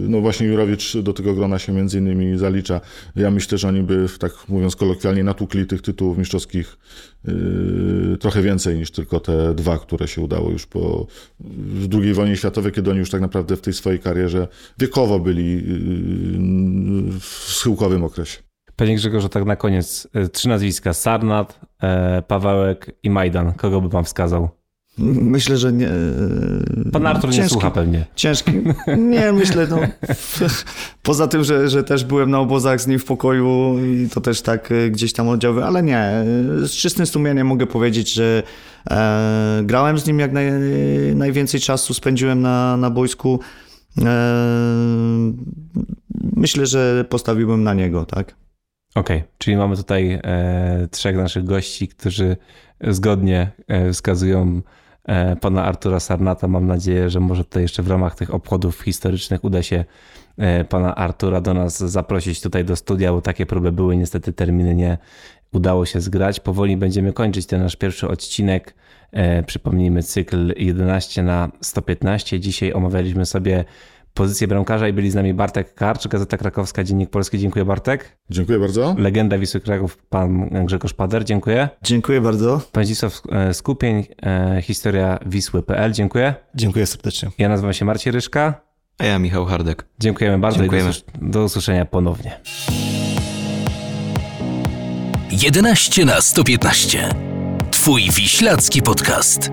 No właśnie Jurowicz do tego grona się między innymi zalicza. Ja myślę, że oni by, tak mówiąc kolokwialnie, natukli tych tytułów mistrzowskich trochę więcej niż tylko te dwa, które się udało już po II wojnie światowej, kiedy oni już tak naprawdę w tej swojej karierze wiekowo byli yy, w schyłkowym okresie. Panie Grzegorzu, tak na koniec. E, trzy nazwiska. Sarnat, Pawełek i Majdan. Kogo by pan wskazał? Myślę, że nie. Pan Artur ciężki, nie słucha pewnie. Ciężki. Nie, myślę, no. Poza tym, że, że też byłem na obozach z nim w pokoju i to też tak gdzieś tam oddziały, ale nie. Z czystym sumieniem mogę powiedzieć, że e, grałem z nim jak naj, najwięcej czasu spędziłem na, na boisku. E, myślę, że postawiłbym na niego, tak. Okej, okay, czyli mamy tutaj e, trzech naszych gości, którzy zgodnie e, wskazują e, pana Artura Sarnata. Mam nadzieję, że może tutaj jeszcze w ramach tych obchodów historycznych uda się pana Artura do nas zaprosić tutaj do studia, bo takie próby były, niestety terminy nie udało się zgrać. Powoli będziemy kończyć ten nasz pierwszy odcinek. Przypomnijmy cykl 11 na 115. Dzisiaj omawialiśmy sobie pozycję bramkarza i byli z nami Bartek Karcz, Gazeta Krakowska, Dziennik Polski. Dziękuję Bartek. Dziękuję bardzo. Legenda Wisły Kraków, pan Grzegorz Pader. Dziękuję. Dziękuję bardzo. Pan Zdzisław e, Skupień, e, historia Wisły.pl. Dziękuję. Dziękuję serdecznie. Ja nazywam się Marcin Ryszka. A ja Michał Hardek. Dziękujemy bardzo Dziękujemy. i do, do usłyszenia ponownie. 11 na 115. Twój wiślacki podcast.